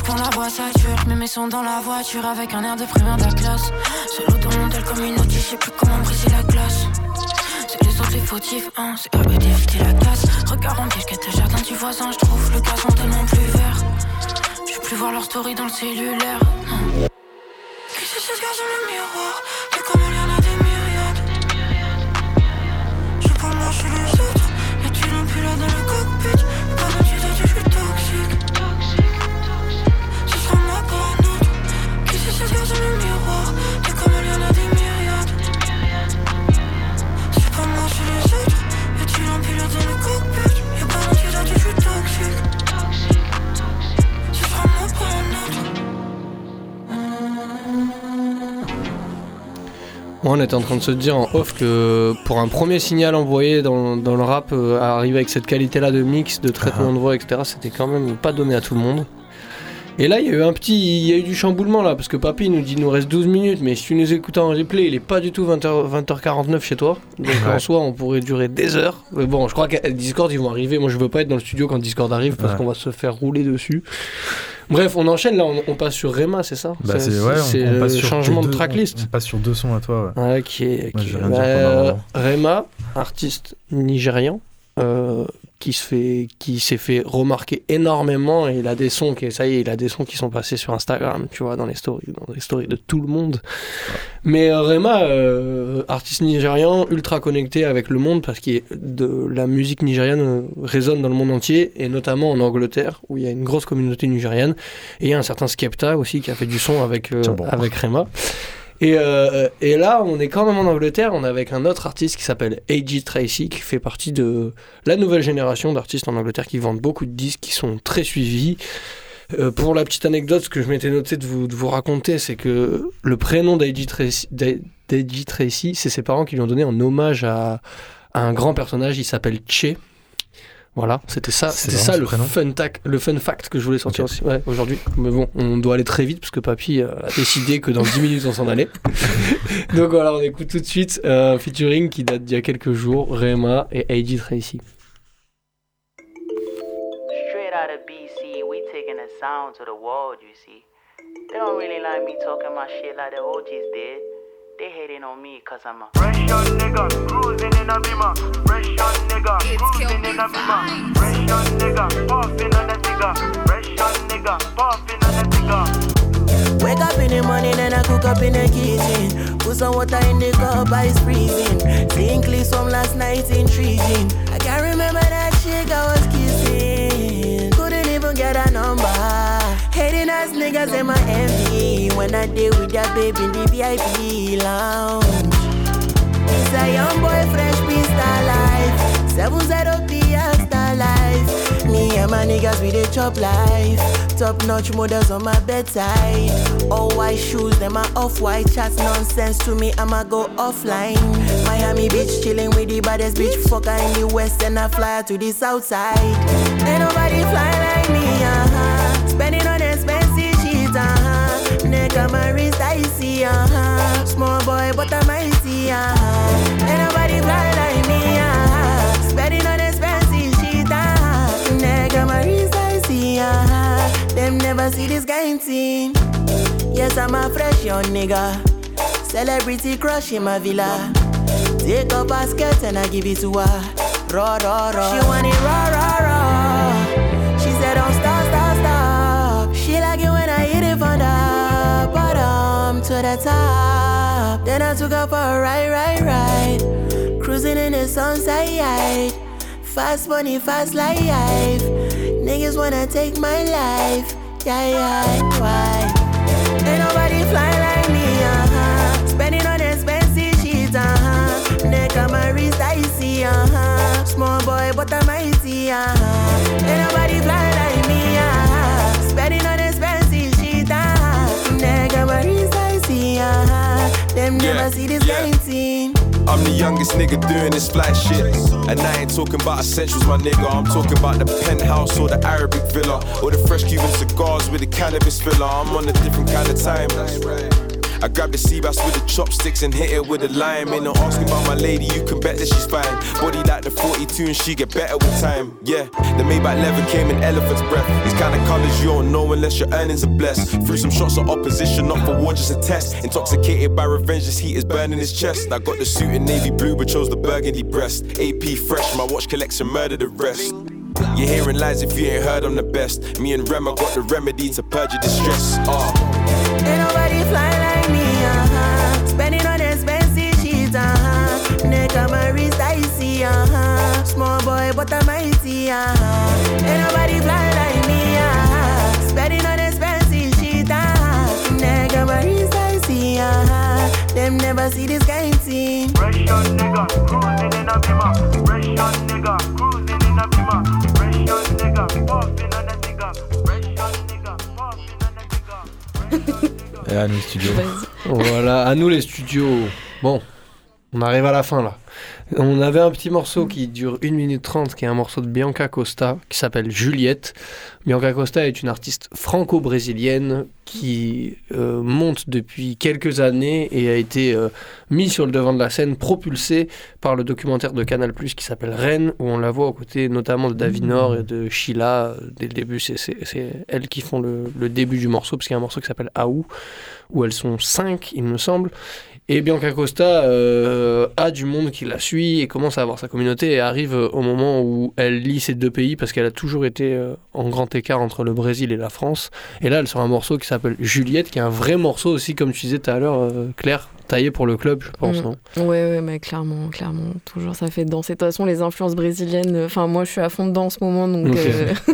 Je quand la sature. Je mets mes sons dans la voiture avec un air de première de la classe. Solo dans mon tel comme une autre, je sais plus comment briser la glace. C'est les autres les fautifs, hein. C'est eux d'éviter la casse. Regarde en piège, quête jardin du voisin. Je trouve le gazon tellement plus vert. Je plus voir leur story dans le cellulaire. non. Qui c'est ce gars dans le miroir? T'es comme il y en a des myriades. Je parle moi chez les autres. Y'a tu là dans le cockpit. On était en train de se dire en off que pour un premier signal envoyé dans, dans le rap, euh, arriver avec cette qualité-là de mix, de traitement de voix, etc., c'était quand même pas donné à tout le monde. Et là, il y a eu un petit, il y a eu du chamboulement là, parce que Papy nous dit il nous reste 12 minutes, mais si tu nous écoutes en replay, il est pas du tout 20h, 20h49 chez toi. Donc en soi, on pourrait durer des heures. Mais bon, je crois qu'à Discord, ils vont arriver. Moi, je veux pas être dans le studio quand Discord arrive parce Ouais. qu'on va se faire rouler dessus. Bref, on enchaîne là, on, on passe sur Rema, c'est ça Bah, c'est ouais, on- passe sur changement de tracklist. On, on passe sur deux sons à toi. Ouais. Ok, ok. Moi, Bah. Rema, artiste nigérian, euh, qui se fait, qui s'est fait remarquer énormément et il a des sons qui, ça y est, il a des sons qui sont passés sur Instagram, tu vois, dans les stories, dans les stories de tout le monde. Mais euh, Rema, euh, artiste nigérian, ultra connecté avec le monde parce que de la musique nigériane euh, résonne dans le monde entier et notamment en Angleterre où il y a une grosse communauté nigériane et il y a un certain Skepta aussi qui a fait du son avec euh, bon. avec Rema. Et, euh, et là, on est quand même en Angleterre, on est avec un autre artiste qui s'appelle A.G. Tracy, qui fait partie de la nouvelle génération d'artistes en Angleterre qui vendent beaucoup de disques, qui sont très suivis. Euh, pour la petite anecdote, ce que je m'étais noté de vous, raconter, c'est que le prénom d'A.G. Tracy, d'A.G. Tracy, c'est ses parents qui lui ont donné en hommage à, à un grand personnage, il s'appelle Che. Voilà, c'était ça, c'était ça le prénom fun, tac- le fun fact que je voulais sortir aussi ouais, aujourd'hui. Mais bon, on doit aller très vite parce que papy euh, a décidé que dans 10 minutes on s'en allait. Donc voilà, on écoute tout de suite euh, un featuring qui date d'il y a quelques jours, Rema et A.G. Tracy. Straight out of BC, we taking the sound to the world, you see. They don't really like me talking my shit like the OGs did. They hating on me cause I'm a fresh young nigga, cruising in a beamer. Fresh young nigga, cruising in a beamer. Fresh young nigga, puffing on the tigger. Fresh young nigga, puffing on the tigger. Wake up in the morning and I cook up in the kitchen. Put some water in the cup, ice freezing. Seeing clips from last night intriguing. I can't remember that chick I was kissing. Couldn't even get a number. Hating ass niggas in my envy. When I did with that baby in the VIP lounge. It's a young boy, fresh beast life. Seven zero Fiesta life. Me and my niggas we dey chop life. Top notch models on my bedside. All white shoes, them are off white. Chats nonsense to me, I'ma go offline. Miami Beach chilling with the baddest bitch fucker in the west, and I fly to the south side. Ain't nobody fly my wrist, I see, uh huh. Small boy, but I'm mighty, uh huh. Ain't nobody fly like me, uh huh. Spending on expensive shit, uh huh. Neck on my wrist, I see, uh huh. Them never see this kind thing. Yes, I'm a fresh young nigga. Celebrity crush in my villa. Take a basket and I give it to her. Raw, raw, raw. She want it raw, raw. To the top. Then I took her for a ride, ride, ride. Cruising in the sunset. Fast money, fast life. Niggas wanna take my life. Yeah, yeah, why? Ain't nobody fly like me, uh huh. Spending on expensive shit, uh huh. Neck on my wrist, I see, uh huh. Small boy, but I'm mighty, uh huh. Ain't nobody fly Them Yeah, never see this yeah. kind thing. I'm I'm the youngest nigga doing this fly shit. And I ain't talking about essentials, my nigga. I'm talking about the penthouse or the Arabic villa. Or the fresh Cuban cigars with the cannabis filler. I'm on a different kind of time. I grab the sea bass with the chopsticks and hit it with a lime. Ain't no asking about my lady, you can bet that she's fine. Body like the 42 and she get better with time. Yeah, the Maybach leather came in elephant's breath. These kind of colors you don't know unless your earnings are blessed. Threw some shots of opposition, not for war, just a test. Intoxicated by revenge, this heat is burning his chest. I got the suit in navy blue, but chose the burgundy breast. AP fresh, my watch collection murdered the rest. You're hearing lies if you ain't heard I'm the best. Me and Rema got the remedy to purge your distress. Uh. Uh-huh. Small boy, but I'm mighty, uh-huh. Ain't nobody fly like me, uh-huh. Spending on expensive shit, uh-huh. Wrist, I see, uh-huh. Them never see this kind thing. Fresh young nigga, cruising in a bimmer. Fresh young nigga, cruising in a bimmer. Fresh young nigga, puffing on a nigga. Fresh young nigga, puffing on a nigga. Et à nous, studio. Voilà, à nous les studios. Bon, on arrive à la fin là. On avait un petit morceau qui dure 1 minute 30, qui est un morceau de Bianca Costa, qui s'appelle Juliette. Bianca Costa est une artiste franco-brésilienne qui euh, monte depuis quelques années et a été euh, mise sur le devant de la scène, propulsée par le documentaire de Canal+, qui s'appelle Rennes, où on la voit aux côtés notamment de Davinor et de Sheila. euh, Dès le début, c'est- elles qui font le, le début du morceau, parce qu'il y a un morceau qui s'appelle Aou, où elles sont cinq, il me semble. Et Bianca Costa euh, a du monde qui la suit et commence à avoir sa communauté et arrive au moment où elle lit ces deux pays parce qu'elle a toujours été euh, en grand écart entre le Brésil et la France. Et là, elle sort un morceau qui s'appelle Juliette, qui est un vrai morceau aussi, comme tu disais tout à l'heure, euh, Claire, taillé pour le club, je pense. Mm. non? Ouais, ouais, mais clairement, clairement, toujours ça fait danser. De toute façon, les influences brésiliennes, enfin, moi je suis à fond dedans en ce moment, donc Ok. euh,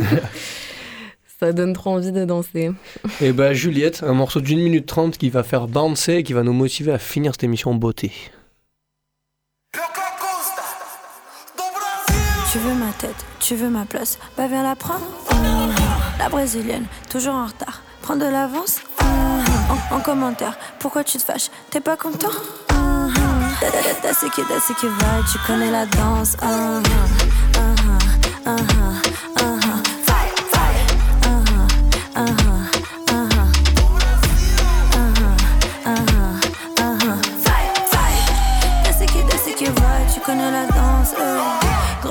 ça donne trop envie de danser. Et bah Juliette, un morceau d'une minute trente qui va faire bouncer et qui va nous motiver à finir cette émission en beauté. Tu veux ma tête, tu veux ma place, bah viens la prendre. La brésilienne, toujours en retard, prends de l'avance. En, en commentaire, pourquoi tu te fâches, t'es pas content? T'as ce qui, qui va, tu connais la danse. Mhm. Mhm. Mhm.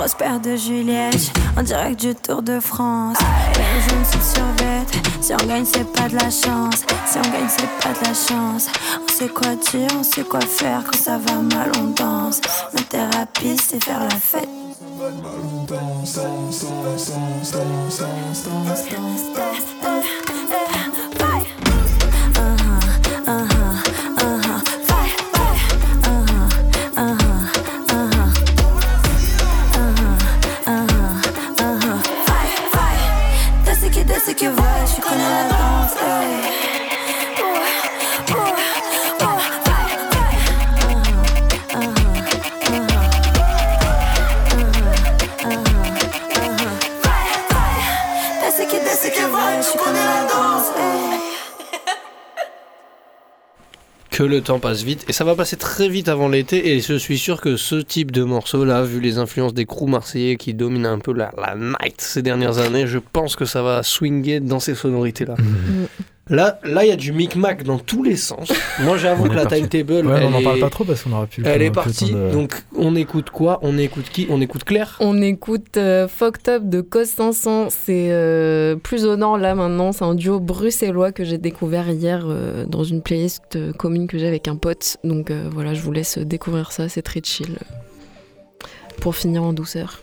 Grosse paire de Juliette, en direct du Tour de France. Vert jaune sous survêt. Si on gagne, c'est pas de la chance. Si on gagne, c'est pas de la chance. On sait quoi dire, on sait quoi faire. Quand ça va mal, on danse. Ma thérapie, c'est faire la fête. Ce qui, t'as ce qui va, tu que le temps passe vite et ça va passer très vite avant l'été et je suis sûr que ce type de morceau là, vu les influences des crews marseillais qui dominent un peu la, la night ces dernières années, je pense que ça va swinguer dans ces sonorités là. Là, là, il y a du micmac dans tous les sens. Moi, j'avoue On que la parti. timetable, Ouais, elle on n'en est- parle pas trop parce qu'on aurait pu. le Elle est partie. de- Donc, on écoute quoi? On écoute qui? On écoute Claire? On écoute euh, Fucked Up de Cos 500. C'est euh, plus au nord là maintenant. C'est un duo bruxellois que j'ai découvert hier euh, dans une playlist euh, commune que j'ai avec un pote. Donc euh, voilà, je vous laisse découvrir ça. C'est très chill. Pour finir en douceur.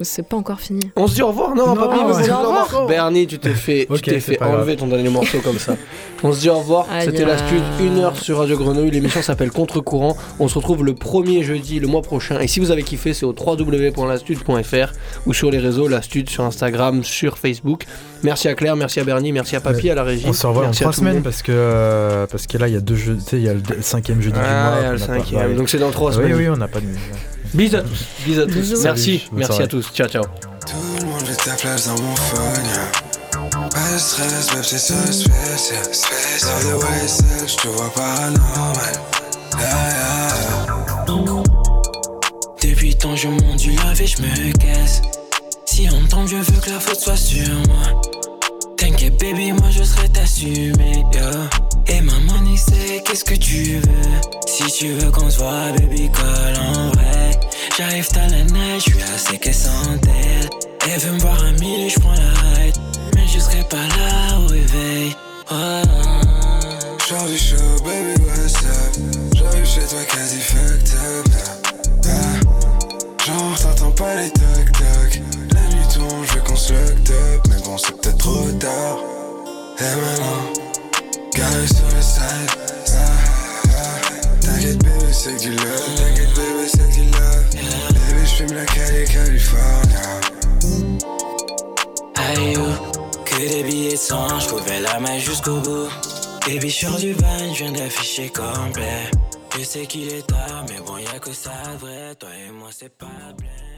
C'est pas encore fini. On se dit au revoir Non, Non, pas on se dit au revoir. Bernie, tu t'es fait, tu t'es fait grave. enlever ton dernier morceau comme ça. On se dit au revoir. C'était la aïe. Stud, une heure sur Radio Grenouille. L'émission s'appelle Contre-courant. On se retrouve le premier jeudi, le mois prochain. Et si vous avez kiffé, c'est au www.lastud.fr ou sur les réseaux, la Stud sur Instagram, sur Facebook. Merci à Claire, merci à Bernie, merci à Papy, à la régie. On se revoit dans trois semaines parce que, euh, parce que là, il y a deux jeux. Tu sais, il y a le cinquième jeudi du Ah, mois. il y a le pas- cinquième. Donc c'est dans trois Oui, semaines. oui, on n'a pas de. Bisous à tous. Bisous à tous. Bisous. Merci, Salut, merci à tous. Ciao, ciao. Tout le monde veut ta place dans mon phone, yeah. Pas de stress, babe, c'est ça spécial. Spécial de ouais, je te vois paranormal. Yeah, yeah, yeah. temps, je monte du lave et je me casse. Si on tombe, je veux que la faute soit sur moi. T'inquiète, baby, moi je serai t'assumer, yo. Et ma money, c'est qu'est-ce que tu veux? Si tu veux qu'on se voit, baby, colle en vrai. J'arrive t'as la neige, je suis assez qu'elle elle. Veut me voir à mille, je prends la ride. Mais je serai pas là au réveil. Oh. J'arrive chaud, baby, what's up? J'arrive chez toi quasi fucked up. Ah, ah. Genre, t'entends pas les toc-toc. La nuit tombe, je veux qu'on se locked up. Mais bon, c'est peut-être trop tard. Et maintenant, garé sur le side. Ah, ah. T'inquiète, bébé, c'est du love. J'fume la Cali, California. Aïe, oh, que des billets de sang, je la main jusqu'au bout. Baby, sur du van, je viens d'afficher complet. Je sais qu'il est tard, mais bon, y'a que ça vrai. Toi et moi, c'est pas plein.